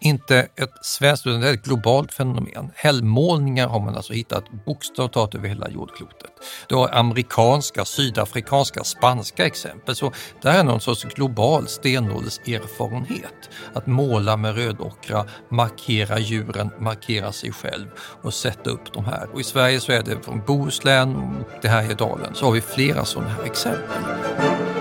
inte ett svenskt utan ett globalt fenomen. Hällmålningar har man alltså hittat bokstavligt talat över hela jordklotet. Du har amerikanska, sydafrikanska, spanska exempel. Så det här är någon sorts global stenålderserfarenhet. Att måla med rödockra, markera djuren, markera sig själv och sätta upp de här. Och I Sverige så är det från Bohuslän det här är dalen så har vi flera sådana här exempel.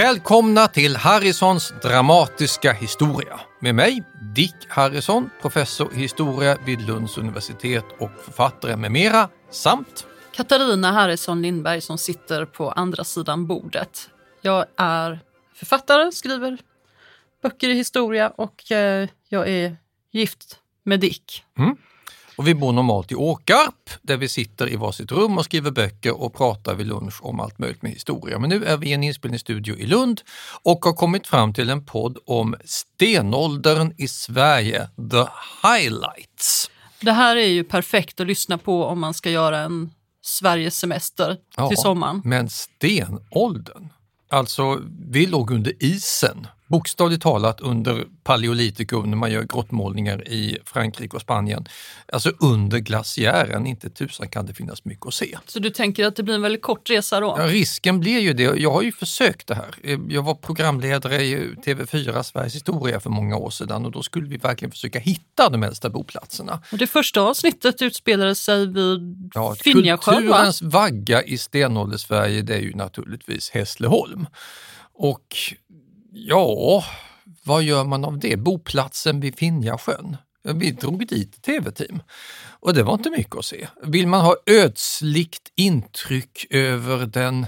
Välkomna till Harrisons dramatiska historia med mig, Dick Harrison, professor i historia vid Lunds universitet och författare med mera, samt Katarina Harrison Lindberg som sitter på andra sidan bordet. Jag är författare, skriver böcker i historia och eh, jag är gift med Dick. Mm. Och vi bor normalt i Åkarp där vi sitter i varsitt rum och skriver böcker och pratar vid lunch om allt möjligt med historia. Men nu är vi i en inspelningsstudio i Lund och har kommit fram till en podd om stenåldern i Sverige, The Highlights. Det här är ju perfekt att lyssna på om man ska göra en Sverigesemester Ja, till sommaren. Men stenåldern, alltså vi låg under isen bokstavligt talat under paleolitikum när man gör grottmålningar i Frankrike och Spanien. Alltså under glaciären, inte tusan kan det finnas mycket att se. Så du tänker att det blir en väldigt kort resa då? Ja, risken blir ju det. Jag har ju försökt det här. Jag var programledare i TV4 Sveriges historia för många år sedan och då skulle vi verkligen försöka hitta de äldsta boplatserna. Och det första avsnittet utspelade sig vid Ja, Finjasjön, va? kulturens vagga i stenålder-Sverige det är ju naturligtvis Hässleholm. Och ja, vad gör man av det? Boplatsen vid Finjasjön. Vi drog dit ett tv-team och det var inte mycket att se. Vill man ha ödsligt intryck över den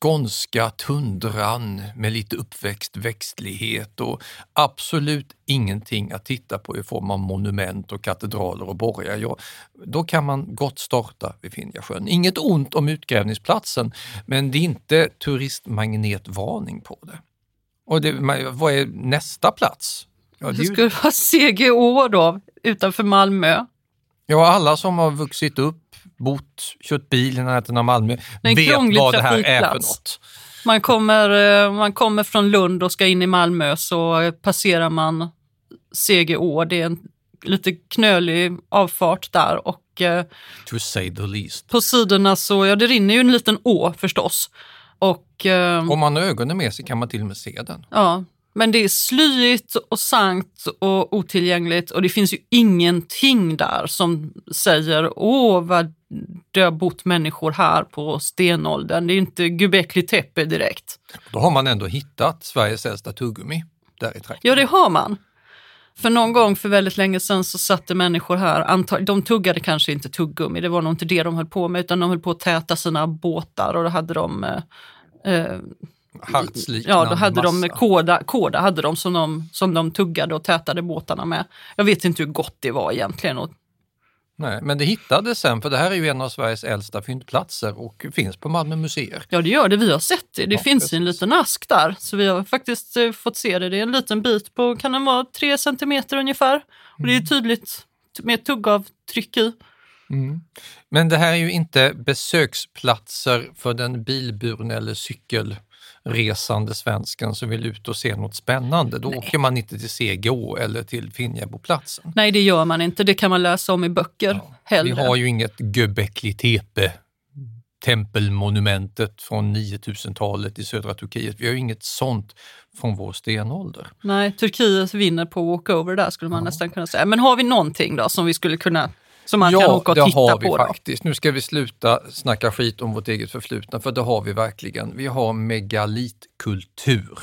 skånska tundran med lite uppväxt växtlighet och absolut ingenting att titta på i form av monument och katedraler och borgar, ja, då kan man gott starta vid Finjasjön. Inget ont om utgrävningsplatsen, men det är inte turistmagnetvarning på det. Och det, vad är nästa plats? Ja, Det det är ju- skulle vara CGO då, utanför Malmö. Ja, alla som har vuxit upp, bott, kört bil i närheten av Malmö vet vad det här är för något. Man kommer, eh, man kommer från Lund och ska in i Malmö så passerar man CGO. Det är en lite knölig avfart där och eh, To say the least. på sidorna så, ja det rinner ju en liten å förstås. Och eh, Om man har ögonen med sig kan man till och med se den. ja, men det är slyigt och sankt och otillgängligt och det finns ju ingenting där som säger åh vad det har bott människor här på stenåldern. Det är inte Göbekli Tepe direkt. Då har man ändå hittat Sveriges äldsta tuggummi där i trakten. Ja, det har man. För någon gång för väldigt länge sedan så satte människor här, de tuggade kanske inte tuggummi, det var nog inte det de höll på med, utan de höll på att täta sina båtar och då hade de eh, eh, Ja, då hade de massa. kåda, kåda hade de som, de som de tuggade och tätade båtarna med. Jag vet inte hur gott det var egentligen. Och, Nej, men det hittades sen, för det här är ju en av Sveriges äldsta fyndplatser och finns på Malmö museer. ja, det gör det. Vi har sett det. Det Ja, finns i en precis. liten ask där. Så vi har faktiskt eh, fått se det. Det är en liten bit på, kan den vara tre centimeter ungefär? Och det är tydligt med tuggavtryck i. Men det här är ju inte besöksplatser för den bilburna eller cykelresande svensken som vill ut och se något spännande. Då åker man inte till CGO eller till Finjaboplatsen. Nej, det gör man inte. Det kan man läsa om i böcker Vi hellre. har ju inget Göbekli Tepe, tempelmonumentet från 9000-talet i södra Turkiet. Vi har ju inget sånt från vår stenålder. Nej, Turkiet vinner på walkover där skulle man nästan kunna säga. Men har vi någonting då som vi skulle kunna Så man ja, kan åka och det titta har vi på dem. faktiskt. Nu ska vi sluta snacka skit om vårt eget förflutna, för det har vi verkligen. Vi har megalitkultur.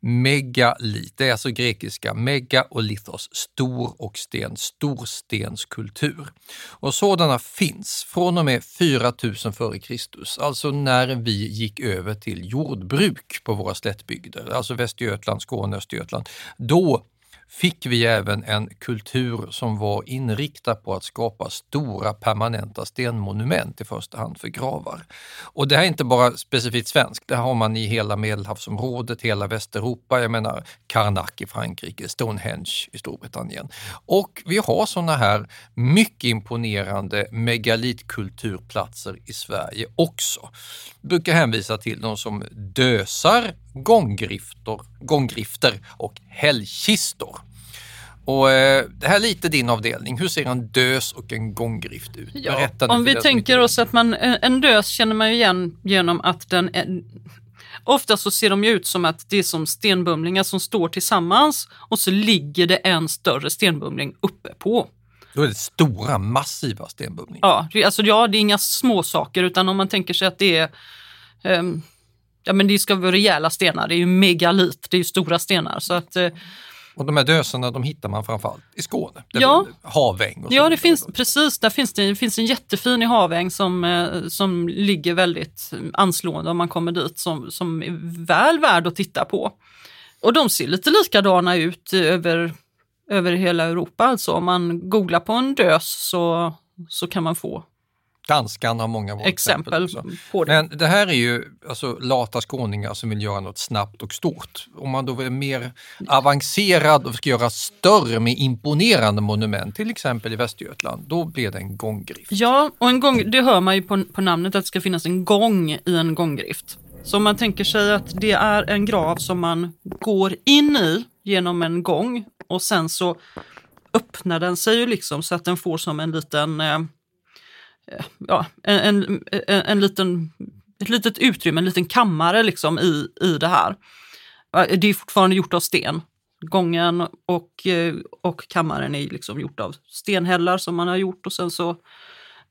Megalit, det är alltså grekiska mega och lithos, stor och sten, storstenskultur. Och sådana finns från och med 4000 f.Kr., alltså när vi gick över till jordbruk på våra slättbygder, alltså Västergötland, Skåne, Östergötland. Då fick vi även en kultur som var inriktad på att skapa stora permanenta stenmonument, i första hand för gravar. Och det här är inte bara specifikt svenskt, det har man i hela Medelhavsområdet, hela Västeuropa, jag menar Karnak i Frankrike, Stonehenge i Storbritannien. Och vi har sådana här mycket imponerande megalitkulturplatser i Sverige också. Jag brukar hänvisa till dem som dösar, gånggrifter, gånggrifter och hällkistor. Och eh, det här är lite din avdelning. Hur ser en dös och en gånggrift ut? Ja, om vi tänker oss att man, en en dös känner man ju igen genom att den är, Ofta så ser de ut som att det är som stenbumlingar som står tillsammans och så ligger det en större stenbumling uppe på. Då är det stora, massiva stenbumlingar. Ja, alltså, ja, det är inga små saker utan om man tänker sig att det är ehm, Ja men det ska vara rejäla stenar, det är ju megalit, det är ju stora stenar. Så att, eh, Och de här dösarna de hittar man framförallt i Skåne. Det är Ja. Haväng och Ja, det finns, precis. Där finns det, det finns en jättefin i Haväng som, eh, som ligger väldigt anslående om man kommer dit, som, som är väl värd att titta på. Och de ser lite likadana ut över, över hela Europa. Alltså om man googlar på en dös så, så kan man få Danskan har många bra exempel på det. Men det här är ju alltså, lata skåningar som vill göra något snabbt och stort. Om man då är mer avancerad och ska göra större, mer imponerande monument, till exempel i Västergötland, då blir det en gånggrift. Ja, och en gång, det hör man ju på, på namnet att det ska finnas en gång i en gånggrift. Så om man tänker sig att det är en grav som man går in i genom en gång och sen så öppnar den sig ju liksom så att den får som en liten, eh, Eh, ja, en, en, en, liten, ett litet utrymme, en liten kammare liksom i, i det här. Det är fortfarande gjort av sten. Gången och, eh, och kammaren är liksom gjort av stenhällar som man har gjort och sen så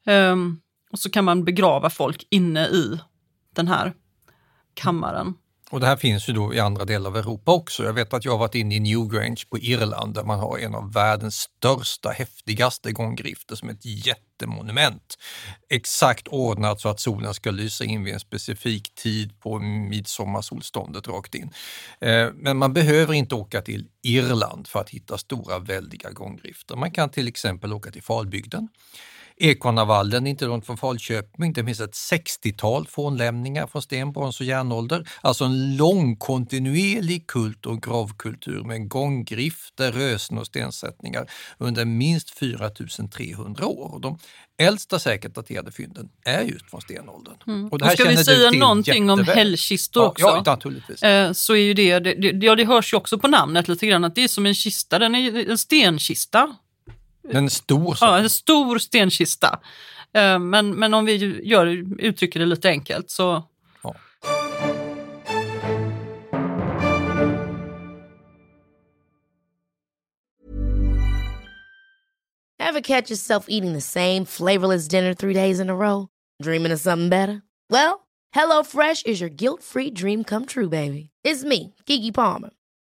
um, och så kan man begrava folk inne i den här kammaren. Och det här finns ju då i andra delar av Europa också. Jag vet att jag har varit inne i Newgrange på Irland där man har en av världens största, häftigaste gånggrifter som ett jättemonument. Exakt ordnat så att solen ska lysa in vid en specifik tid på midsommarsolståndet rakt in. Eh, men man behöver inte åka till Irland för att hitta stora väldiga gånggrifter. Man kan till exempel åka till Falbygden. Ekvarnavallen, inte långt från Falköping. Det finns ett 60-tal fornlämningar från sten, brons och järnålder. Alltså en lång kontinuerlig kult och gravkultur med gånggrifter, rösen och stensättningar under minst 4300 år. Och de äldsta säkert daterade fynden är just från stenåldern. Och det Mm. Och här ska vi säga någonting om jätteväl. hällkistor Ja, också? ja, naturligtvis. Eh, så är ju det, det, det, ja det hörs ju också på namnet lite grann att det är som en kista, den är en stenkista. En stor sak. Ja, en stor stenkista. Eh, men, men om vi gör, uttrycker det lite enkelt så Ja. Ever catch yourself eating the same flavorless dinner three days in a row? Dreaming of something better? Well, HelloFresh is your guilt-free dream come true, baby. It's me, Kiki Palmer.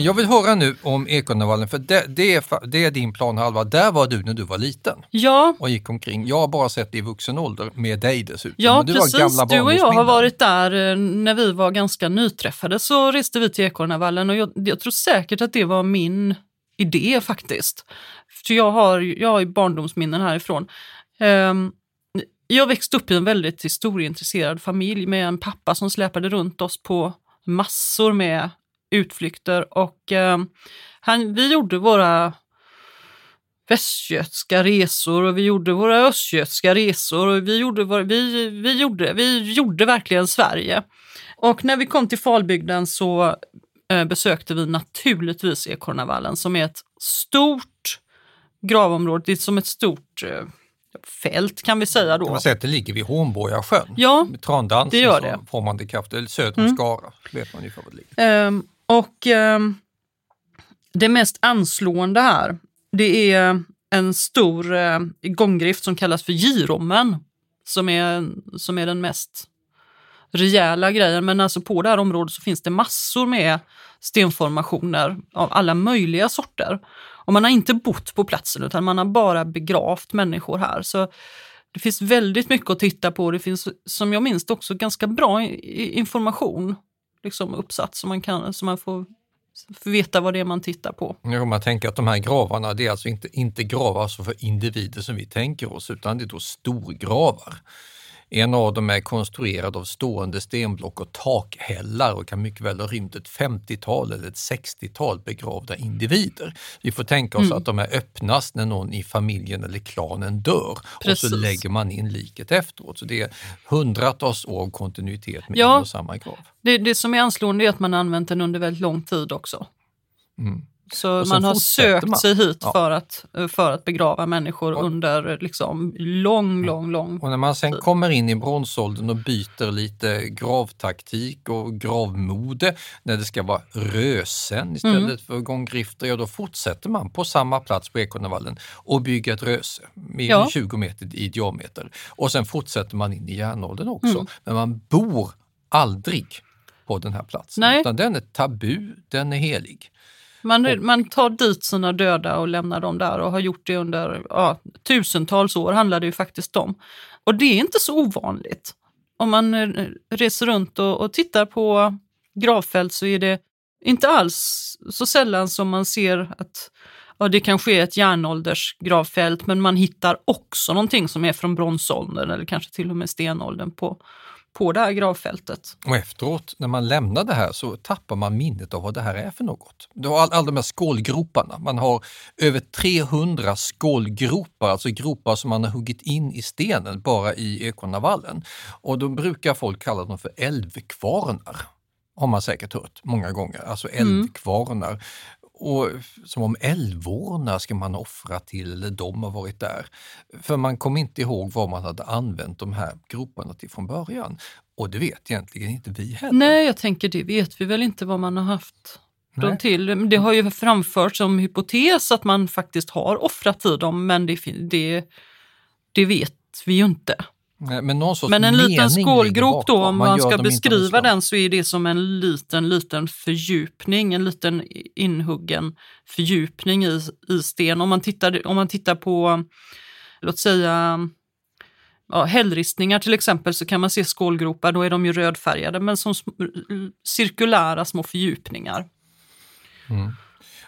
Jag vill höra nu om Ekonavalen, för det, det, är, det är din plan Halva. Där var du när du var liten Ja, och gick omkring. Jag har bara sett det i vuxen ålder med dig dessutom. Ja, du precis. Du och jag har varit där eh, när vi var ganska nyträffade så reste vi till Ekornavallen och jag, jag tror säkert att det var min idé faktiskt. För jag har, jag har ju barndomsminnen härifrån. Ehm, jag växte upp i en väldigt historieintresserad familj med en pappa som släpade runt oss på massor med utflykter och ehm, han, vi gjorde våra västgötska resor och vi gjorde våra östgötska resor och vi gjorde, våra, vi, vi, gjorde, vi gjorde verkligen Sverige. Och när vi kom till Falbygden så eh, besökte vi naturligtvis Ekornavallen som är ett stort gravområde, det är som ett stort eh, fält kan vi säga Kan då. man säga att det ligger vid Hornborgasjön? Ja, Med Trandansen det gör det. Mm. får man det kraftigt, eller söder om Skara. Vet man ungefär var det ligger. Ehm, och eh, det mest anslående här, det är en stor eh, gånggrift som kallas för girommen. Som är, som är den mest rejäla grejen. Men alltså på det här området så finns det massor med stenformationer av alla möjliga sorter. Och man har inte bott på platsen utan man har bara begravt människor här. Så det finns väldigt mycket att titta på. Det finns som jag minns det också ganska bra information liksom uppsatt så man, kan, så man får, veta vad det är man tittar på. Ja, man tänker att de här gravarna, det är alltså inte, inte gravar alltså för individer som vi tänker oss, utan det är då storgravar. En av dem är konstruerad av stående stenblock och takhällar och kan mycket väl ha rymt ett 50-tal eller ett 60-tal begravda individer. Vi får tänka oss Mm. att de är öppnas när någon i familjen eller klanen dör och Precis. så lägger man in liket efteråt. Så det är hundratals år av kontinuitet med Ja. en och samma grav. Det, det som är anslående är att man använt den under väldigt lång tid också. Mm. Så man har sökt man. sig hit Ja. för, att, för att begrava människor Och- under liksom lång, lång, lång... Och när man sen kommer in i bronsåldern och byter lite gravtaktik och gravmode, när det ska vara rösen istället Mm. för gånggrifter, ja då fortsätter man på samma plats på Ekornavallen och bygger ett röse med Ja. 20 meter i diameter. Och sen fortsätter man in i järnåldern också. Mm. Men man bor aldrig på den här platsen, Nej. utan den är tabu, den är helig. Man, man tar dit sina döda och lämnar dem där och har gjort det under ja, tusentals år handlar det ju faktiskt om. Och det är inte så ovanligt. Om man eh, reser runt och, och tittar på gravfält så är det inte alls så sällan som man ser att ja, det kanske är ett järnåldersgravfält men man hittar också någonting som är från bronsåldern eller kanske till och med stenåldern på, på det här gravfältet. Och efteråt, när man lämnar det här, så tappar man minnet av vad det här är för något. Du har alla all de här skålgroparna. Man har över 300 skålgropar, alltså gropar som man har huggit in i stenen bara i Ekornavallen. Och då brukar folk kalla dem för älvkvarnar. Har man säkert hört många gånger, alltså älvkvarnar. Och som om älvårna ska man offra till eller de har varit där. För man kom inte ihåg vad man hade använt de här groparna till från början. Och det vet egentligen inte vi heller. Nej, jag tänker det vet vi väl inte vad man har haft dem Nej. till. Men Det har ju framförts som hypotes att man faktiskt har offrat i dem, men det, det, det vet vi ju inte. Men, någon sorts Men en liten skålgrop då, om man, gör ska beskriva den så är det som en liten, liten fördjupning, en liten inhuggen fördjupning i, i sten. Om man tittar, om man tittar på, låt säga, ja, hällristningar till exempel så kan man se skålgropar, då är de ju rödfärgade, men som cirkulära små fördjupningar.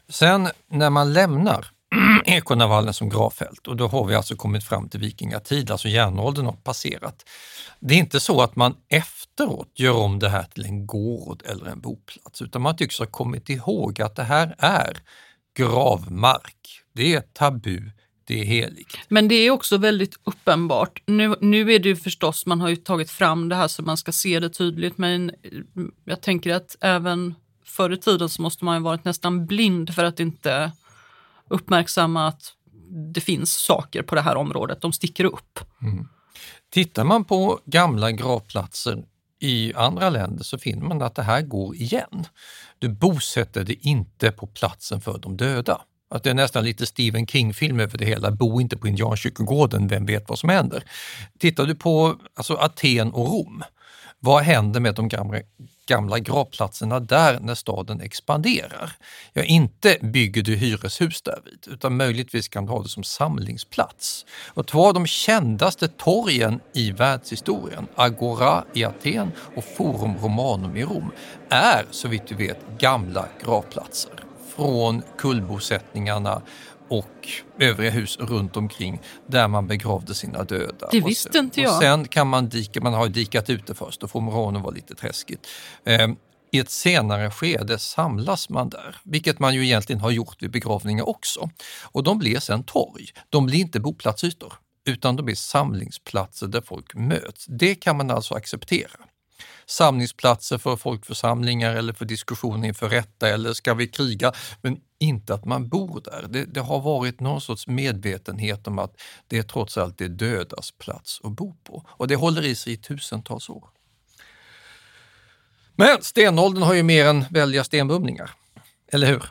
Sen när man lämnar ekonavallen som gravfält och då har vi alltså kommit fram till vikingatid, alltså järnåldern har passerat. Det är inte så att man efteråt gör om det här till en gård eller en boplats, utan man tycks ha kommit ihåg att det här är gravmark. Det är tabu, det är heligt. Men det är också väldigt uppenbart. Nu, nu är det ju förstås, man har ju tagit fram det här så man ska se det tydligt, men eh, jag tänker att även förr i tiden så måste man ju varit nästan blind för att inte uppmärksamma att det finns saker på det här området. De sticker upp. Mm. Tittar man på gamla gravplatser i andra länder så finner man att det här går igen. Du bosätter dig inte på platsen för de döda. Att det är nästan lite Stephen King-film över det hela. Bo inte på indiankyrkogården, vem vet vad som händer? Tittar du på alltså Aten och Rom, vad händer med de gamla, gamla gravplatserna där när staden expanderar? Ja, inte bygger du hyreshus därvid, utan möjligtvis kan du ha det som samlingsplats. Och två av de kändaste torgen i världshistorien, Agora i Aten och Forum Romanum i Rom, är så vitt du vet gamla gravplatser från kullbosättningarna och övriga hus runt omkring där man begravde sina döda. Det visste sen- inte jag. Och sen kan man dika, man har dikat ut det först och Forum var lite träskigt. Ehm, I ett senare skede samlas man där, vilket man ju egentligen har gjort vid begravningar också. Och de blir sen torg. De blir inte boplatsytor, utan de blir samlingsplatser där folk möts. Det kan man alltså acceptera samlingsplatser för folkförsamlingar eller för diskussioner inför rätta eller ska vi kriga? Men inte att man bor där. Det, det har varit någon sorts medvetenhet om att det är trots allt det dödas plats att bo på och det håller i sig i tusentals år. Men stenåldern har ju mer än välja stenbumlingar, eller hur?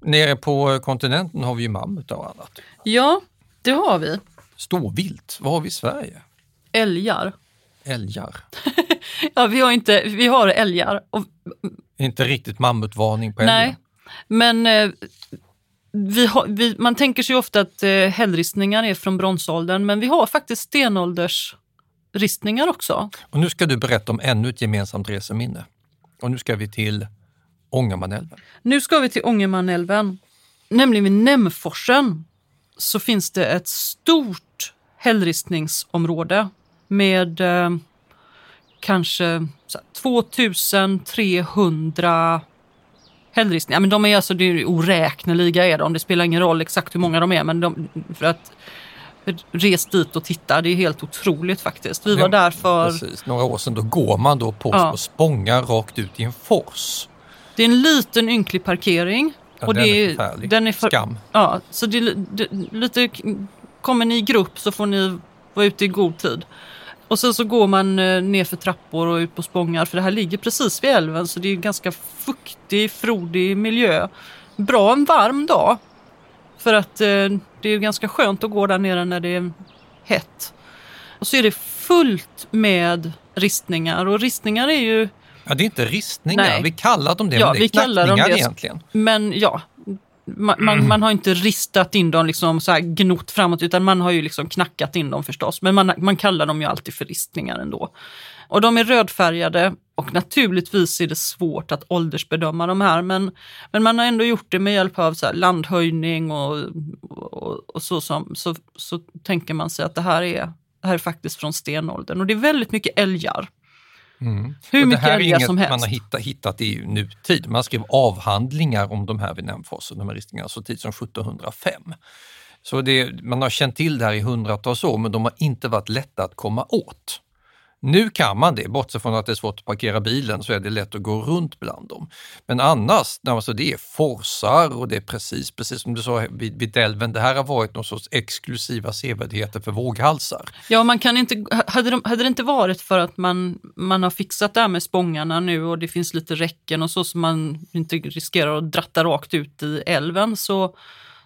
Nere på kontinenten har vi ju mammut och annat. Ja, det har vi. Ståvilt, vad har vi i Sverige? Älgar. Älgar. Ja, vi har, inte, vi har älgar. Och, Inte riktigt mammutvarning på älgar. nej, men eh, vi har, vi, man tänker sig ofta att eh, hällristningar är från bronsåldern, men vi har faktiskt stenåldersristningar också. Och nu ska du berätta om ännu ett gemensamt reseminne. Och nu ska vi till Ångermanälven. Nu ska vi till Ångermanälven. Nämligen vid Nämforsen så finns det ett stort hällristningsområde med eh, kanske så här, 2300 hällristningar. Men de är alltså det är oräkneliga är de. Det spelar ingen roll exakt hur många de är men de, för att res dit och titta. Det är helt otroligt faktiskt. Vi var där för Precis, några år sedan. Då går man då på Ja. spångar rakt ut i en fors. Det är en liten ynklig parkering. Ja, och den det är förfärlig. Den är för, Skam. Ja, så det, det, lite, kommer ni i grupp så får ni vara ute i god tid. Och sen så går man eh, ner för trappor och ut på spångar för det här ligger precis vid älven så det är en ganska fuktig, frodig miljö. Bra en varm dag. För att eh, det är ganska skönt att gå där nere när det är hett. Och så är det fullt med ristningar och ristningar är ju Ja, det är inte ristningar, Nej. vi kallar dem det, Ja, men det är vi kallar dem det. egentligen. Men ja, man, man, man har inte ristat in dem, liksom så här gnott framåt, utan man har ju liksom knackat in dem förstås. Men man, man kallar dem ju alltid för ristningar ändå. Och de är rödfärgade och naturligtvis är det svårt att åldersbedöma de här, men, men man har ändå gjort det med hjälp av så landhöjning och, och, och så, som, så, så tänker man sig att det här är, det här är faktiskt från stenåldern. Och det är väldigt mycket älgar. Mm. Hur Och det mycket här är inget som helst. man har hittat, hittat i nutid. Man skrev avhandlingar om de här vid Nämforsen, de här ristningarna, så tid som 1705. Så det, man har känt till det här i hundratals år, men de har inte varit lätta att komma åt. Nu kan man det, bortsett från att det är svårt att parkera bilen så är det lätt att gå runt bland dem. Men annars, alltså det är forsar och det är precis, precis som du sa vid, vid älven, det här har varit någon sorts exklusiva sevärdheter för våghalsar. Ja, man kan inte, hade, de, hade det inte varit för att man, man har fixat det här med spångarna nu och det finns lite räcken och så som man inte riskerar att dratta rakt ut i älven så,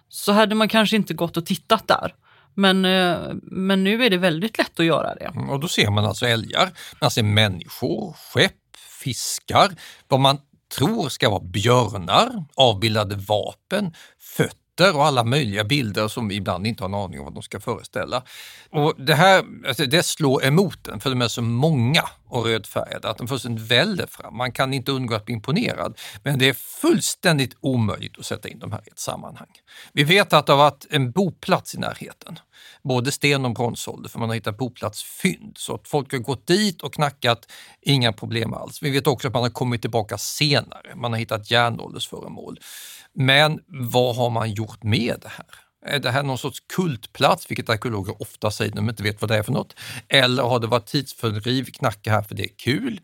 så hade man kanske inte gått och tittat där. Men, eh, men nu är det väldigt lätt att göra det. Mm, och då ser man alltså älgar, man ser människor, skepp, fiskar, vad man tror ska vara björnar, avbildade vapen, fötter och alla möjliga bilder som vi ibland inte har en aning om vad de ska föreställa. Och det här alltså det slår emot en för de är så många och rödfärgade att de fullständigt väller fram. Man kan inte undgå att bli imponerad. Men det är fullständigt omöjligt att sätta in de här i ett sammanhang. Vi vet att det har varit en boplats i närheten, både sten och bronsålder, för man har hittat boplatsfynd. Så att folk har gått dit och knackat, inga problem alls. Vi vet också att man har kommit tillbaka senare, man har hittat järnåldersföremål. Men vad har man gjort med det här? Är det här någon sorts kultplats, vilket arkeologer ofta säger när de inte vet vad det är för något? Eller har det varit tidsfördriv, knacka här för det är kul?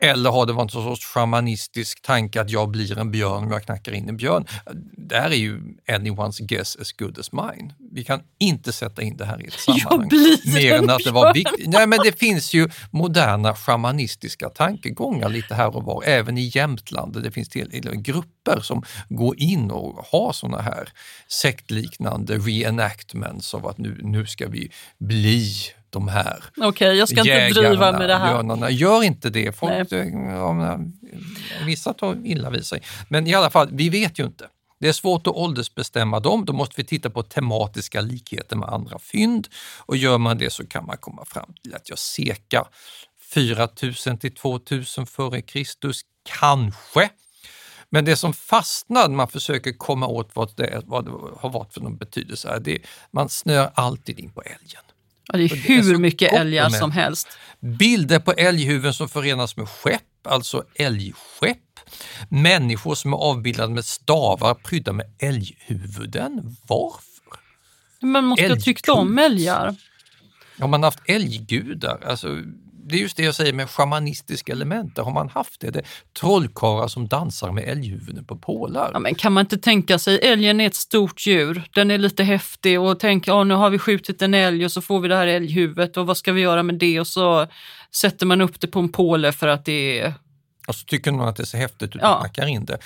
Eller har det varit en sorts shamanistisk tanke att jag blir en björn om jag knackar in en björn? Det här är ju anyone's guess as good as mine. Vi kan inte sätta in det här i ett sammanhang. Mer än att det var viktigt. Nej, men det finns ju moderna shamanistiska tankegångar lite här och var, även i Jämtland. där Det finns till, grupper som går in och har såna här sektliknande reenactments av att nu, nu ska vi bli de här Okej, jag ska inte jägarna, driva med det här. björnarna. Gör inte det. Folk, ja, vissa tar illa vid sig. Men i alla fall, vi vet ju inte. Det är svårt att åldersbestämma dem. Då måste vi titta på tematiska likheter med andra fynd och gör man det så kan man komma fram till att jag cirka 4000 till 2000 före Kristus, kanske. Men det som fastnar när man försöker komma åt vad det, vad det har varit för någon betydelse, är det man snör alltid in på älgen. Ja, det är det är hur så mycket älgar som helst. Bilder på älghuvuden som förenas med skepp, alltså älgskepp. Människor som är avbildade med stavar prydda med älghuvuden. Varför? Man måste ha tyckt om älgar. Har man haft älggudar? Alltså, det är just det jag säger med shamanistiska element. Där har man haft det. det är trollkarlar som dansar med älghuvuden på pålar. Ja, men kan man inte tänka sig, älgen är ett stort djur, den är lite häftig och tänka, oh, nu har vi skjutit en älg och så får vi det här älghuvudet och vad ska vi göra med det? Och så sätter man upp det på en påle för att det är... Och så tycker man att det ser häftigt ut Ja. och knackar in det.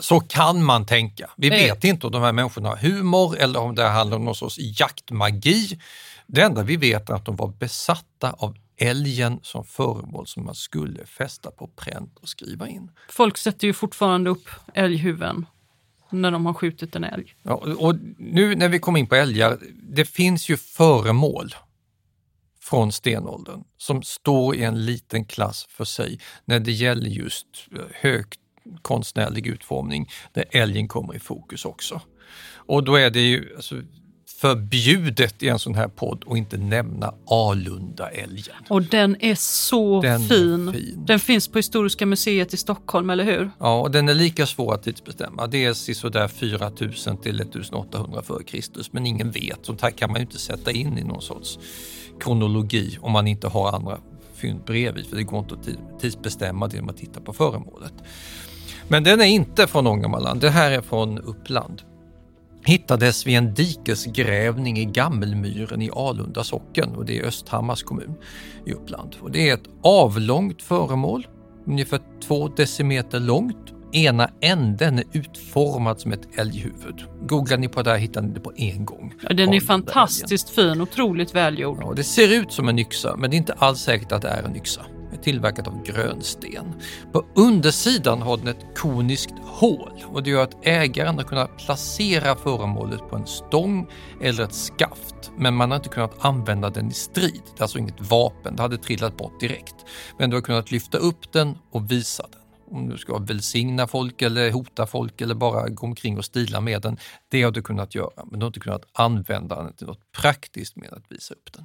Så kan man tänka. Vi Eh. vet inte om de här människorna har humor eller om det handlar om någon sorts jaktmagi. Det enda vi vet är att de var besatta av älgen som föremål som man skulle fästa på pränt och skriva in. Folk sätter ju fortfarande upp älghuvuden när de har skjutit en älg. Ja, och nu när vi kommer in på älgar, det finns ju föremål från stenåldern som står i en liten klass för sig när det gäller just eh, högt konstnärlig utformning där älgen kommer i fokus också. Och då är det ju alltså, förbjudet i en sån här podd att inte nämna Alunda-älgen. Och den är så Den är fin. fin. Den finns på Historiska museet i Stockholm, eller hur? Ja, och den är lika svår att tidsbestämma. Det är sådär 4000 till 1800 f.Kr. Men ingen vet. Sånt här kan man ju inte sätta in i någon sorts kronologi om man inte har andra fynd bredvid. För det går inte att tid- tidsbestämma det man tittar på föremålet. Men den är inte från Ångermanland. Det här är från Uppland. Hittades vid en dikesgrävning i Gammelmyren i Alunda socken och det är Östhammars kommun i Uppland. Och det är ett avlångt föremål, ungefär två decimeter långt. Ena änden är utformad som ett älghuvud. Googlar ni på det här hittar ni det på en gång. Ja, den är fantastiskt fin, otroligt välgjord. Ja, det ser ut som en yxa, men det är inte alls säkert att det är en yxa. Tillverkat av grönsten. På undersidan har den ett koniskt hål och det gör att ägaren har kunnat placera föremålet på en stång eller ett skaft. Men man har inte kunnat använda den i strid. Det är alltså inget vapen, det hade trillat bort direkt. Men du har kunnat lyfta upp den och visa den. Om du ska välsigna folk eller hota folk eller bara gå omkring och stila med den. Det har du kunnat göra, men du har inte kunnat använda den till något praktiskt med att visa upp den.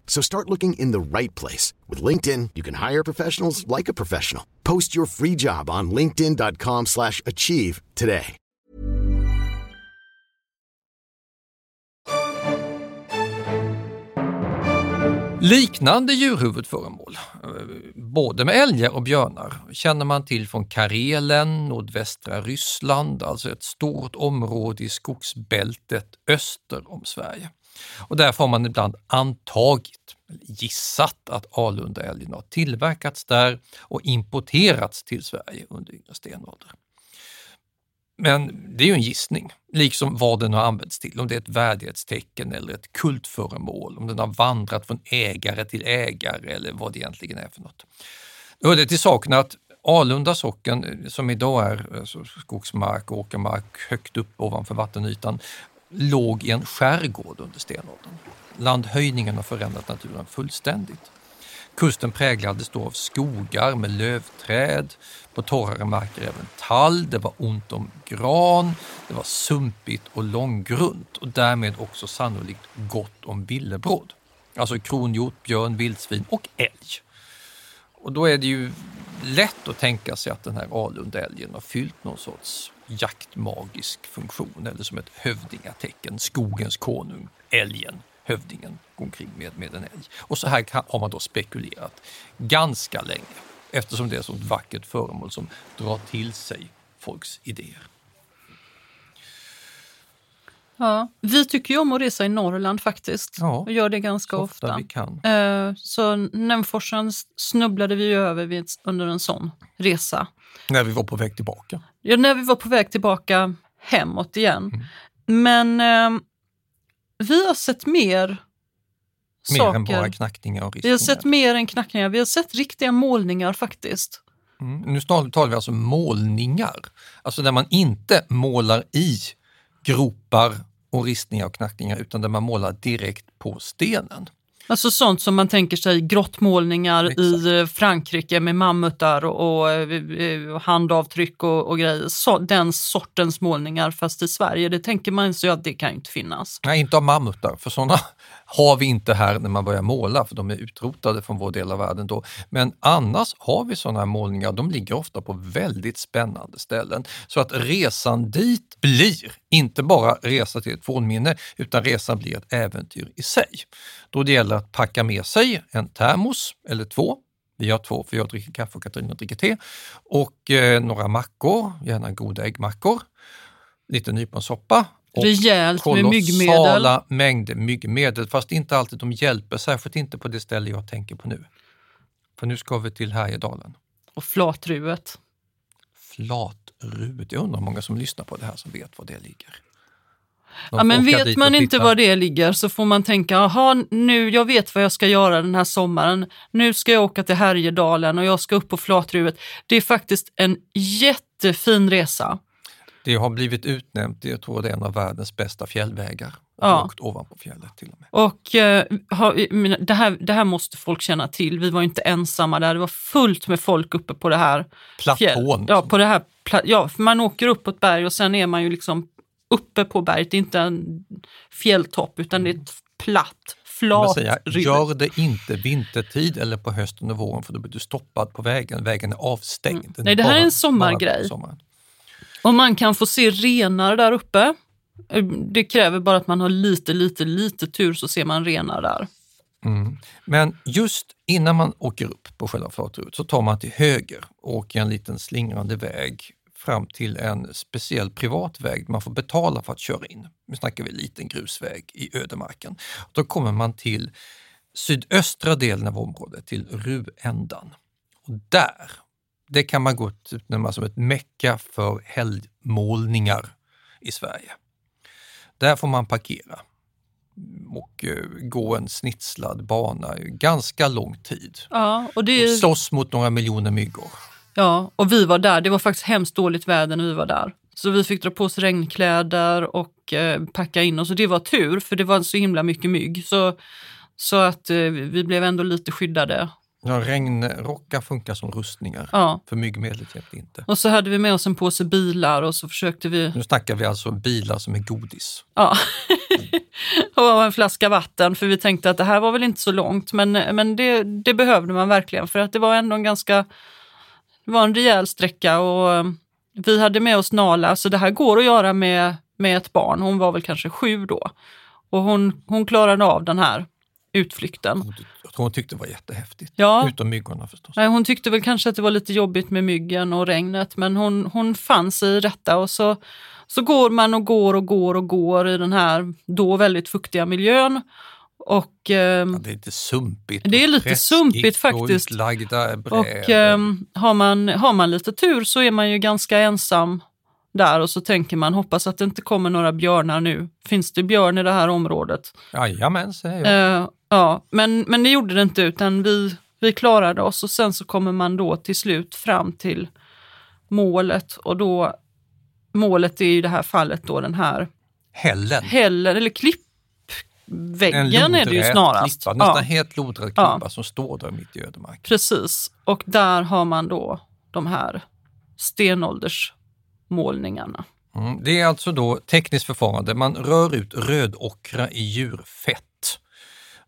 So start looking in the right place. With LinkedIn, you can hire professionals like a professional. Post your free job on linkedin.com slash achieve today. Liknande djurhuvudföremål, eh, både med älgar och björnar, känner man till från Karelen, nordvästra Ryssland, alltså ett stort område i skogsbältet öster om Sverige. Och därför har man ibland antagit, gissat, att Alundaälgen har tillverkats där och importerats till Sverige under yngre stenålder. Men det är ju en gissning, liksom vad den har använts till, om det är ett värdighetstecken eller ett kultföremål, om den har vandrat från ägare till ägare eller vad det egentligen är för något. Det hörde till saken att Alunda socken, eh, som idag är eh, skogsmark och åkermark högt upp ovanför vattenytan, låg i en skärgård under stenåldern. Landhöjningen har förändrat naturen fullständigt. Kusten präglades då av skogar med lövträd, på torrare marker även tall, det var ont om gran, det var sumpigt och långgrunt och därmed också sannolikt gott om villebråd. Alltså kronhjort, björn, vildsvin och älg. Och då är det ju lätt att tänka sig att den här alundälgen har fyllt någon sorts jaktmagisk funktion eller som ett hövdingatecken, skogens konung, älgen, hövdingen, går omkring med, med en älg. Och så här har man då spekulerat ganska länge eftersom det är så sånt vackert föremål som drar till sig folks idéer. Ja, vi tycker ju om att resa i Norrland faktiskt. Ja, och gör det ganska så ofta. vi kan. Eh, Så Nämforsen snubblade vi över under en sån resa. När vi var på väg tillbaka. Ja, när vi var på väg tillbaka hemåt igen. Men eh, vi har sett mer Mer saker. än bara knackningar och vi har ristningar. sett mer än knackningar. Vi har sett riktiga målningar faktiskt. Mm. Nu talar vi alltså målningar, alltså där man inte målar i gropar och ristningar och knackningar utan där man målar direkt på stenen. Alltså sånt som man tänker sig grottmålningar i eh, Frankrike med mammutar och, och eh, handavtryck och, och grejer. Så, den sortens målningar fast i Sverige, det tänker man sig att det kan inte finnas. Nej, inte av mammutar, för sådana har vi inte här när man börjar måla, för de är utrotade från vår del av världen då. Men annars har vi sådana här målningar, de ligger ofta på väldigt spännande ställen. Så att resan dit blir inte bara resa till ett fornminne, utan resan blir ett äventyr i sig. Då det gäller att packa med sig en termos eller två, vi har två för jag dricker kaffe och Katarina dricker te, och eh, några mackor, gärna goda äggmackor, lite nyponsoppa och Rejält med myggmedel. kolossala mängder myggmedel, fast inte alltid de hjälper, särskilt inte på det ställe jag tänker på nu. För nu ska vi till Härjedalen. Och flatruet. Flatruet, jag undrar hur många som lyssnar på det här som vet var det ligger. Ja, men vet man inte var det ligger så får man tänka, jaha, nu, jag vet vad jag ska göra den här sommaren. Nu ska jag åka till Härjedalen och jag ska upp på Flatruet. Det är faktiskt en jättefin resa. Det har blivit utnämnt, jag tror det är en av världens bästa fjällvägar. Ja. Lågt ovanpå fjället till och med. Och eh, men det, här, det här måste folk känna till. Vi var inte ensamma där. Det var fullt med folk uppe på det här Platån. Ja, på det här, ja, man åker upp på ett berg och sen är man ju liksom uppe på berget. Det är inte en fjälltopp utan det är ett platt, flat säga, rygg. gör det inte vintertid eller på hösten och våren för då blir du stoppad på vägen. Vägen är avstängd. Mm. Nej, det här är bara- en bara sommargrej. Och man kan få se renar där uppe. Det kräver bara att man har lite, lite, lite tur så ser man renar där. Mm. Men just innan man åker upp på själva Flatruet så tar man till höger och åker en liten slingrande väg fram till en speciell privat väg man får betala för att köra in. Nu snackar vi en liten grusväg i ödemarken. Då kommer man till sydöstra delen av området, till Ruändan. Och där, det kan man gott utnämna som ett mecka för helgmålningar i Sverige. Där får man parkera och eh, gå en snitslad bana ganska lång tid. Ja, och det Och är, slåss mot några miljoner myggor. Ja, och vi var där. Det var faktiskt hemskt dåligt väder när vi var där. Så vi fick dra på oss regnkläder och eh, packa in oss. Och det var tur, för det var så himla mycket mygg. Så, så att eh, vi blev ändå lite skyddade Ja, regnrockar funkar som rustningar, Ja. för myggmedlet hjälpte inte. Och så hade vi med oss en påse bilar och så försökte vi Nu snackar vi alltså bilar som är godis. Ja, och en flaska vatten för vi tänkte att det här var väl inte så långt men, men det, det behövde man verkligen för att det var ändå en ganska, det var en rejäl sträcka och eh, vi hade med oss Nala så det här går att göra med, med ett barn. Hon var väl kanske sju då och hon, hon klarade av den här utflykten. Hon tyckte det var jättehäftigt. Ja. Utom myggorna förstås. Nej, hon tyckte väl kanske att det var lite jobbigt med myggen och regnet, men hon, hon fann sig i detta och så, så går man och går och går och går i den här då väldigt fuktiga miljön. Och, ehm, Det är lite sumpigt. Det är och lite sumpigt Och faktiskt. brädor. och ehm, har, man, har man lite tur så är man ju ganska ensam där och så tänker man hoppas att det inte kommer några björnar nu. Finns det björn i det här området? Jajamän, säger jag. Eh, ja, men, men det gjorde det inte utan vi, vi klarade oss och sen så kommer man då till slut fram till målet och då målet är i det här fallet då den här Hällen. hällen eller klippväggen är det ju snarast. Klippa, nästan Ja, helt lodrät Ja. klippa som står där mitt i ödemarken. precis. Och där har man då de här stenåldersmålningarna. Mm. Det är alltså då tekniskt förfarande. Man rör ut rödockra i djurfett.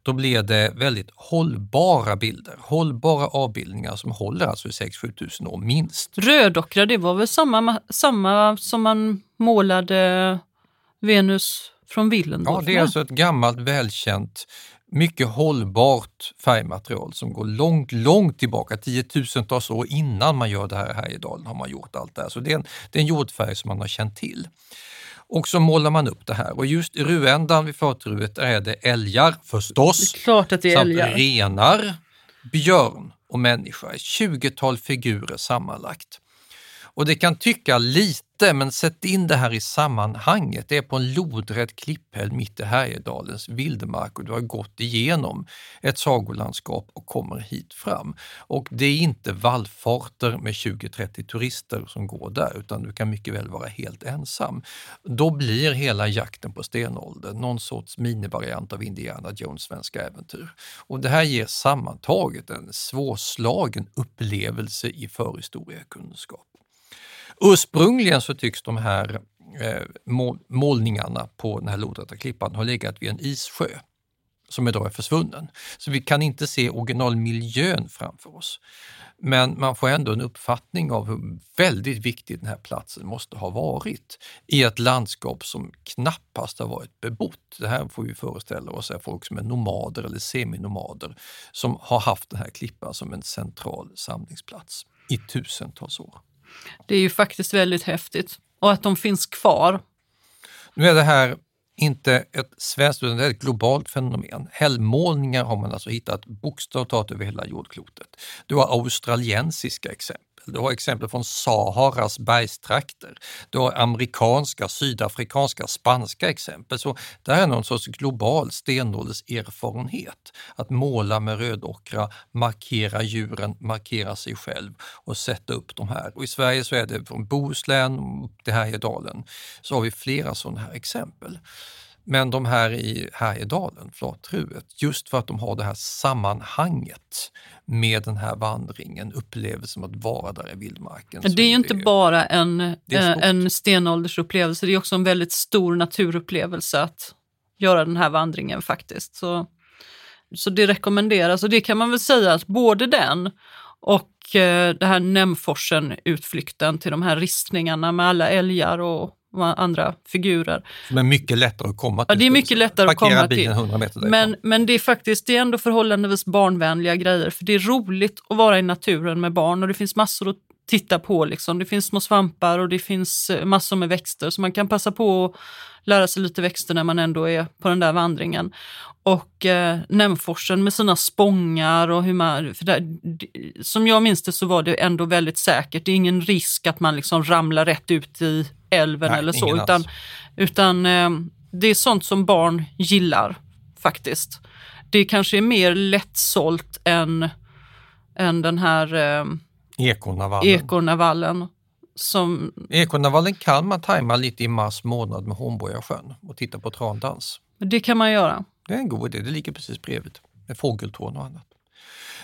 Då blir det väldigt hållbara bilder, hållbara avbildningar som håller alltså i 6-7 tusen år minst. Rödockra, det var väl samma, samma som man målade Venus från Willendorf Ja, det är alltså ett gammalt välkänt, mycket hållbart färgmaterial som går långt, långt tillbaka, tiotusentals år innan man gör det här i Härjedalen har man gjort allt det här. Så det är, en, det är en jordfärg som man har känt till. Och så målar man upp det här och just i ruändan vid förtruet är det älgar förstås. Det är klart att det är samt älgar. renar, björn och människa. Ett tjugotal figurer sammanlagt. Och det kan tycka lite, men sätt in det här i sammanhanget. Det är på en lodrätt klipphäll mitt i Härjedalens vildmark och du har gått igenom ett sagolandskap och kommer hit fram. Och det är inte vallfarter med 20-30 turister som går där, utan du kan mycket väl vara helt ensam. Då blir hela jakten på stenåldern någon sorts minivariant av Indiana Jones svenska äventyr. Och det här ger sammantaget en svårslagen upplevelse i förhistoriekunskap. Ursprungligen så tycks de här eh, målningarna på den här lodräta klippan ha legat vid en issjö som idag är försvunnen. Så vi kan inte se originalmiljön framför oss. Men man får ändå en uppfattning av hur väldigt viktig den här platsen måste ha varit i ett landskap som knappast har varit bebott. Det här får vi föreställa oss är folk som är nomader eller seminomader som har haft den här klippan som en central samlingsplats i tusentals år. Det är ju faktiskt väldigt häftigt. Och att de finns kvar. Nu är det här inte ett svenskt utan det är ett globalt fenomen. Hällmålningar har man alltså hittat bokstavligt talat över hela jordklotet. Du har australiensiska exempel. Du har exempel från Saharas bergstrakter. Du har amerikanska, sydafrikanska, spanska exempel. Så det här är någon sorts global stenålderserfarenhet. Att måla med rödockra, markera djuren, markera sig själv och sätta upp de här. Och I Sverige så är det från Bohuslän upp till Härjedalen så har vi flera sådana här exempel. Men de här i Härjedalen, Flatruet, just för att de har det här sammanhanget med den här vandringen, upplevelsen att vara där i vildmarken. Det är ju inte bara en, är eh, en stenåldersupplevelse, det är också en väldigt stor naturupplevelse att göra den här vandringen faktiskt. Så, så det rekommenderas och det kan man väl säga att både den och eh, det här Nämforsen-utflykten till de här ristningarna med alla älgar och andra figurer. Som är mycket lättare att komma till. Ja, det är mycket lättare att komma till. 100 meter därifrån. Men, men det är faktiskt det är ändå förhållandevis barnvänliga grejer för det är roligt att vara i naturen med barn och det finns massor att titta på. Liksom. Det finns små svampar och det finns eh, massor med växter så man kan passa på att lära sig lite växter när man ändå är på den där vandringen. Och eh, Nämforsen med sina spångar och hur man, för där, som jag minns det så var det ändå väldigt säkert. Det är ingen risk att man liksom ramlar rätt ut i älven Nej, eller så utan, alls. utan eh, det är sånt som barn gillar faktiskt. Det kanske är mer lättsålt än, än den här eh, Ekornavallen. Ekornavallen. Som, Ekornavallen kan man tajma lite i mars månad med Hornborgasjön och titta på trandans. det kan man göra. Det är en god idé, det ligger precis bredvid med fågeltorn och annat.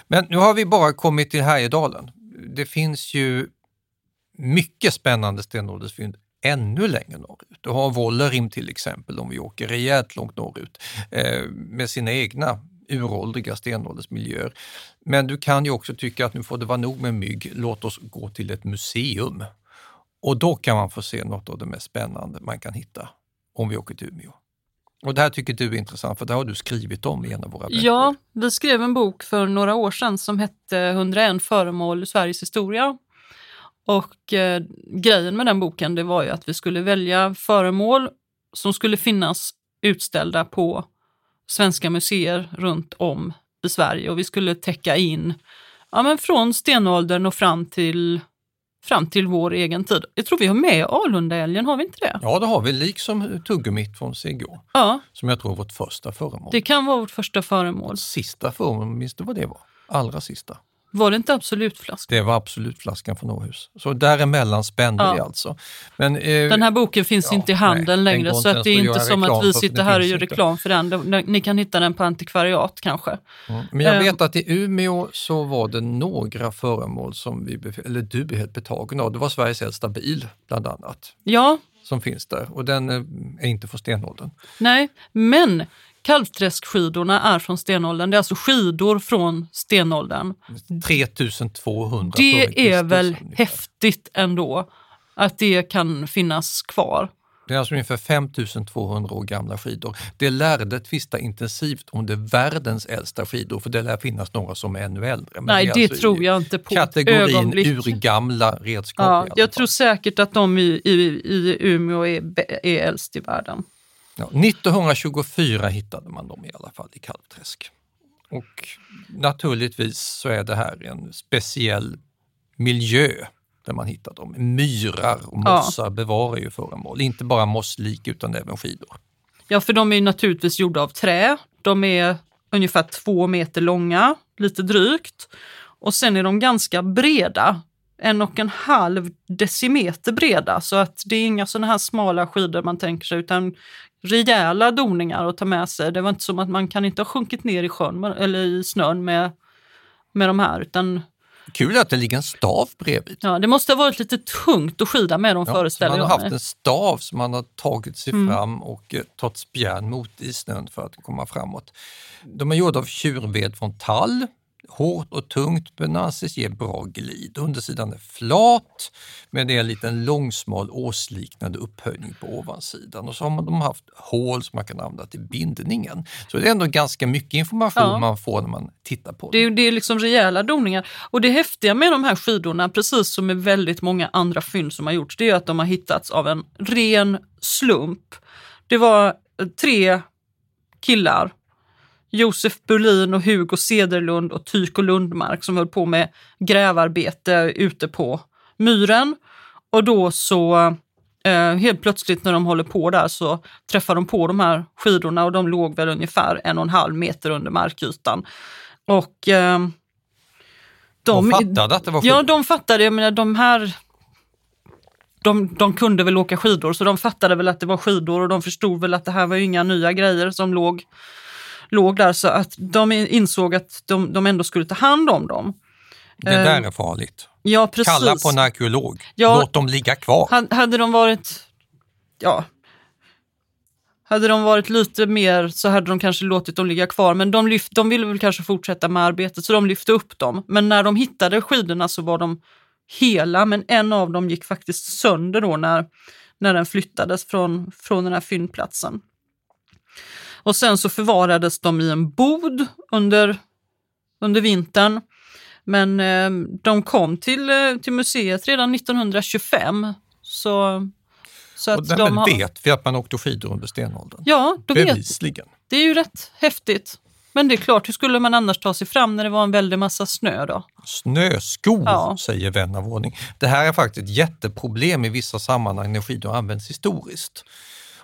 Men nu har vi bara kommit till Härjedalen. Det finns ju mycket spännande stenåldersfynd ännu längre norrut. Du har Vollerim till exempel om vi åker rejält långt norrut eh, med sina egna uråldriga stenåldersmiljöer. Men du kan ju också tycka att nu får det vara nog med mygg, låt oss gå till ett museum. Och då kan man få se något av det mest spännande man kan hitta om vi åker till Umeå. Och det här tycker du är intressant för det har du skrivit om i en av våra böcker. Ja, vi skrev en bok för några år sedan som hette 101 föremål i Sveriges historia. Och eh, grejen med den boken det var ju att vi skulle välja föremål som skulle finnas utställda på svenska museer runt om i Sverige och vi skulle täcka in ja, men från stenåldern och fram till, fram till vår egen tid. Jag tror vi har med Alundaälgen, har vi inte det? Ja, det har vi, liksom tuggummit från Sigå, Ja, som jag tror är vårt första föremål. det kan vara vårt första föremål. Sista föremål, minns du vad det var? Allra sista. Var det inte Absolutflaska? Det var absolut flaskan från Åhus. Så däremellan spände Ja. vi alltså. Men, eh, Den här boken finns ja, inte i handeln nej, längre så att det är inte som att vi sitter här och gör reklam för den. Ni kan hitta den på antikvariat kanske. Mm. Men jag Eh, vet att i Umeå så var det några föremål som vi, eller du blev helt betagen av. Det var Sveriges äldsta bil bland annat Ja, som finns där och den eh, är inte från stenåldern. nej, men Kalvträskskidorna är från stenåldern. Det är alltså skidor från stenåldern. 3200 före Det är väl ungefär. häftigt ändå att det kan finnas kvar. Det är alltså ungefär 5200 år gamla skidor. Det lärde tvista intensivt om det är världens äldsta skidor, för det lär finnas några som är ännu äldre. Men Nej, det alltså tror jag inte på Kategorin ögonblick. urgamla redskap. Ja, jag tror säkert att de i, i, i Umeå är, är äldst i världen. Ja, 1924 hittade man dem i alla fall i Kalvträsk. Och naturligtvis så är det här en speciell miljö där man hittar dem. Myrar och Ja. mossar bevarar ju föremål, inte bara mosslik utan även skidor. Ja, för de är naturligtvis gjorda av trä. De är ungefär två meter långa, lite drygt. Och sen är de ganska breda, en och en halv decimeter breda. Så att det är inga sådana här smala skidor man tänker sig, utan rejäla doningar att ta med sig. Det var inte som att man kan inte ha sjunkit ner i sjön eller i snön med, med de här, utan Kul att det ligger en stav bredvid. ja, det måste ha varit lite tungt att skida med dem Ja, föreställer man har haft mig. en stav som man har tagit sig Mm. fram och eh, tagit spjärn mot i snön för att komma framåt. De är gjorda av tjurved från tall, hårt och tungt men anses ge bra glid. Undersidan är flat med det är en liten långsmal åsliknande upphöjning på ovansidan och så har man de haft hål som man kan använda till bindningen. Så det är ändå ganska mycket information Ja. man får när man tittar på Det är, det är liksom rejäla doningar. Och det häftiga med de här skidorna, precis som med väldigt många andra fynd som har gjorts, det är att de har hittats av en ren slump. Det var tre killar, Josef Berlin och Hugo Cederlund och Tycho Lundmark som höll på med grävarbete ute på myren. Och då så eh, helt plötsligt när de håller på där så träffar de på de här skidorna och de låg väl ungefär en och en halv meter under markytan. Och eh, De fattade att det var Ja, skidor. de fattade. Jag menar, de här de, de kunde väl åka skidor så de fattade väl att det var skidor och de förstod väl att det här var inga nya grejer som låg, låg där så att de insåg att de, de ändå skulle ta hand om dem. Det där Eh, är farligt. Ja, precis. Kalla på en arkeolog. Ja. Låt dem ligga kvar. Ha- Hade de varit, ja, hade de varit lite mer så hade de kanske låtit dem ligga kvar. Men de, lyft, de ville väl kanske fortsätta med arbetet så de lyfte upp dem. Men när de hittade skidorna så var de hela, men en av dem gick faktiskt sönder då när, när den flyttades från, från den här fyndplatsen. Och sen så förvarades de i en bod under, under vintern. Men eh, de kom till, eh, till museet redan 1925. Så, så Och att därmed de har, vet vi att man åkte skidor under stenåldern. Ja, då vet, Bevisligen. det är ju rätt häftigt. Men det är klart, hur skulle man annars ta sig fram när det var en väldig massa snö då? Snöskor, Ja. säger vän av ordning. Det här är faktiskt ett jätteproblem i vissa sammanhang när skidor används historiskt.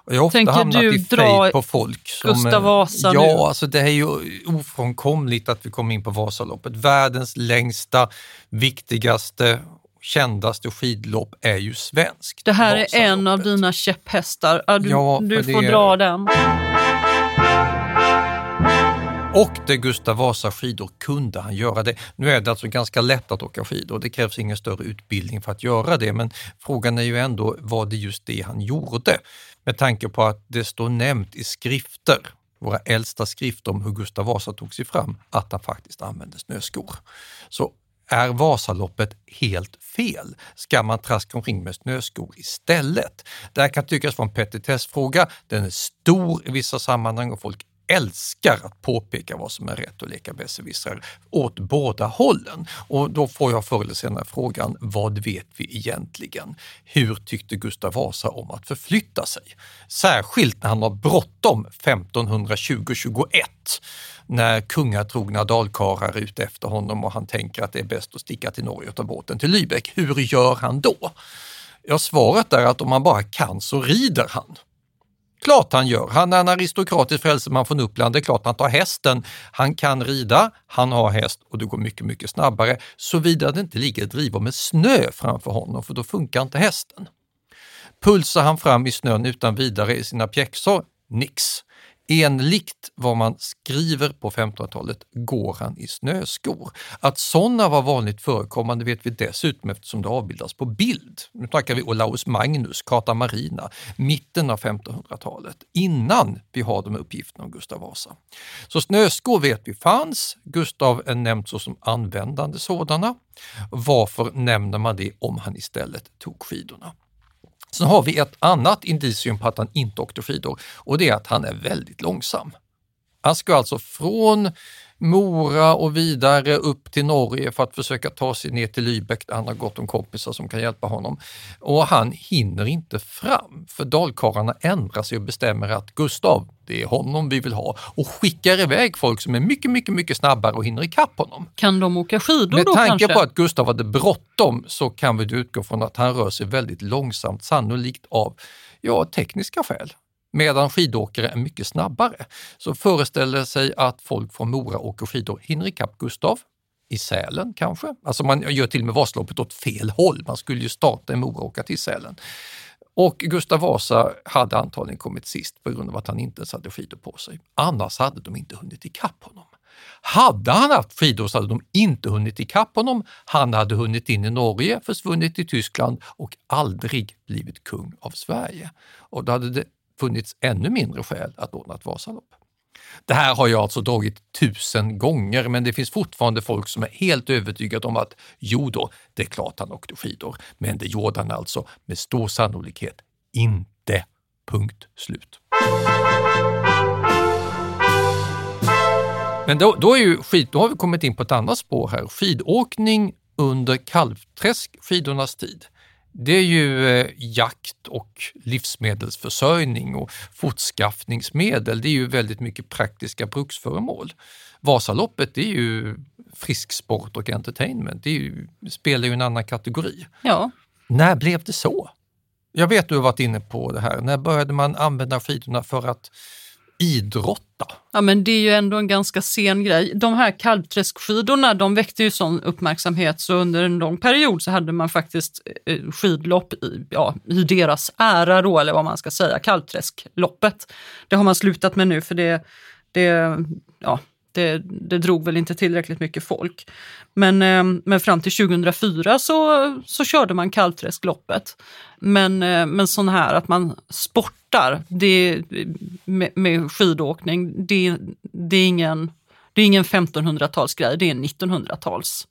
Jag har ofta Tänker hamnat du i dra på folk. Som, Gustav eh, Vasa Ja, nu? alltså det är ju ofrånkomligt att vi kommer in på Vasaloppet. Världens längsta, viktigaste, kändaste skidlopp är ju svenskt. Det här är en av dina käpphästar. Du Ja, du får det- dra den. Och det Gustav Vasa skidor kunde han göra det. Nu är det alltså ganska lätt att åka skidor, det krävs ingen större utbildning för att göra det, men frågan är ju ändå, var det just det han gjorde? Med tanke på att det står nämnt i skrifter, våra äldsta skrifter om hur Gustav Vasa tog sig fram, att han faktiskt använde snöskor. Så är Vasaloppet helt fel? Ska man traska omkring med snöskor istället? Det här kan tyckas vara en petitessfråga. Den är stor i vissa sammanhang och folk älskar att påpeka vad som är rätt och leka besserwissrar åt båda hållen. Och då får jag förr eller senare frågan, vad vet vi egentligen? Hur tyckte Gustav Vasa om att förflytta sig? Särskilt när han har bråttom 1520-21 när kungatrogna dalkarlar är ute efter honom och han tänker att det är bäst att sticka till Norge och ta båten till Lübeck. Hur gör han då? Ja, svaret är att om man bara kan så rider han. Klart han gör. Han är en aristokratisk frälseman från Uppland. Det är klart han tar hästen. Han kan rida, han har häst och det går mycket, mycket snabbare. Såvida det inte ligger drivor med snö framför honom, för då funkar inte hästen. Pulsar han fram i snön utan vidare i sina pjäxor? Nix. Enligt vad man skriver på 1500-talet går han i snöskor. Att sådana var vanligt förekommande vet vi dessutom eftersom det avbildas på bild. Nu snackar vi Olaus Magnus, Carta Marina, mitten av 1500-talet, innan vi har de uppgifterna om Gustav Vasa. Så snöskor vet vi fanns, Gustav är nämnt såsom användande sådana. Varför nämner man det om han istället tog skidorna? Sen har vi ett annat indicium på att han inte åkte skidor och det är att han är väldigt långsam. Han ska alltså från Mora och vidare upp till Norge för att försöka ta sig ner till Lübeck där han har gott om kompisar som kan hjälpa honom. Och han hinner inte fram för dalkarlarna ändrar sig och bestämmer att Gustav, det är honom vi vill ha och skickar iväg folk som är mycket, mycket, mycket snabbare och hinner ikapp honom. Kan de åka skidor Med då tanke kanske? på att Gustav hade bråttom så kan vi utgå från att han rör sig väldigt långsamt, sannolikt av ja, tekniska skäl medan skidåkare är mycket snabbare. Så föreställer sig att folk från Mora åker skidor, hinner ikapp Gustav, i Sälen kanske. Alltså man gör till och med Vasaloppet åt fel håll. Man skulle ju starta i Mora och åka till Sälen. Och Gustav Vasa hade antagligen kommit sist på grund av att han inte ens hade skidor på sig. Annars hade de inte hunnit ikapp honom. Hade han haft skidor så hade de inte hunnit ikapp honom. Han hade hunnit in i Norge, försvunnit i Tyskland och aldrig blivit kung av Sverige. Och då hade det funnits ännu mindre skäl att ordna ett Vasalopp. Det här har jag alltså dragit tusen gånger, men det finns fortfarande folk som är helt övertygade om att jo då, det är klart han åkte skidor, men det gjorde han alltså med stor sannolikhet inte. Punkt slut. Men då, då, är ju skid, då har vi kommit in på ett annat spår här. Skidåkning under kalvträsk, skidornas tid. Det är ju eh, jakt och livsmedelsförsörjning och fortskaffningsmedel. Det är ju väldigt mycket praktiska bruksföremål. Vasaloppet det är ju frisksport och entertainment. Det ju, spelar ju en annan kategori. Ja. När blev det så? Jag vet du har varit inne på det här. När började man använda skidorna för att idrotta? Ja, men det är ju ändå en ganska sen grej. De här kalvträskskidorna de väckte ju sån uppmärksamhet så under en lång period så hade man faktiskt eh, skidlopp i, ja, i deras ära då, eller vad man ska säga, kalvträskloppet. Det har man slutat med nu för det, det, ja, det, det drog väl inte tillräckligt mycket folk. Men, eh, men fram till 2004 så, så körde man kalvträskloppet. Men, eh, men sån här att man sportar det, med, med skidåkning, det, det, är ingen, det är ingen 1500-talsgrej, det är en 1900-tals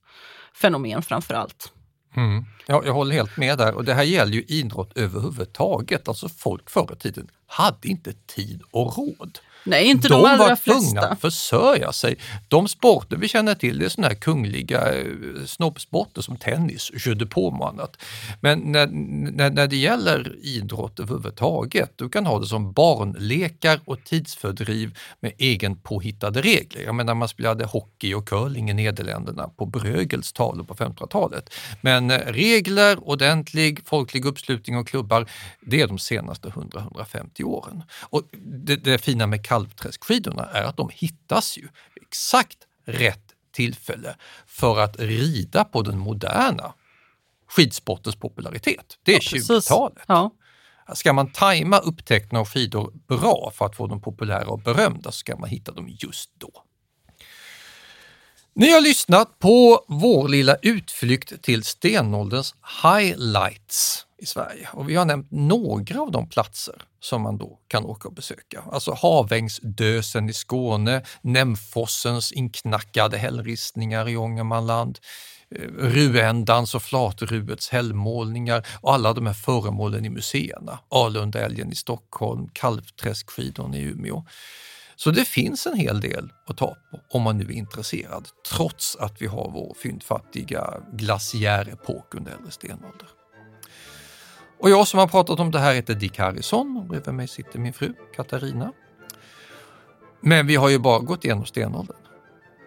fenomen framför allt. Mm. Ja, jag håller helt med där och det här gäller ju idrott överhuvudtaget. Alltså folk förr i tiden hade inte tid och råd. Nej, inte de, de allra var tvungna flesta. att försörja sig. De sporter vi känner till det är såna här kungliga eh, snobbsporter som tennis, de paume och annat. Men när, när, när det gäller idrott överhuvudtaget, du kan ha det som barnlekar och tidsfördriv med egen påhittade regler. Jag menar man spelade hockey och curling i Nederländerna på Brögels talor på 1500-talet. Men eh, regler, ordentlig folklig uppslutning och klubbar, det är de senaste 100-150 åren. Och det, det fina med kalvträskskidorna är att de hittas ju exakt rätt tillfälle för att rida på den moderna skidsportens popularitet. Det är Ja, precis. 20-talet. Ja. Ska man tajma upptäckten av skidor bra för att få dem populära och berömda så ska man hitta dem just då. Ni har lyssnat på vår lilla utflykt till stenålderns highlights i Sverige och vi har nämnt några av de platser som man då kan åka och besöka. Alltså Havängsdösen i Skåne, Nämfossens inknackade hällristningar i Ångermanland, eh, Ruändans och Flatruets hällmålningar och alla de här föremålen i museerna. Alundaälgen i Stockholm, Kalvträskskidorna i Umeå. Så det finns en hel del att ta på om man nu är intresserad, trots att vi har vår fyndfattiga glaciärepok under äldre stenålder. Och jag som har pratat om det här heter Dick Harrison och bredvid mig sitter min fru Katarina. Men vi har ju bara gått igenom stenåldern.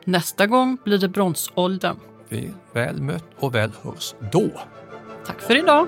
Nästa gång blir det bronsåldern. Vi väl mött och väl hörs då. Tack för idag!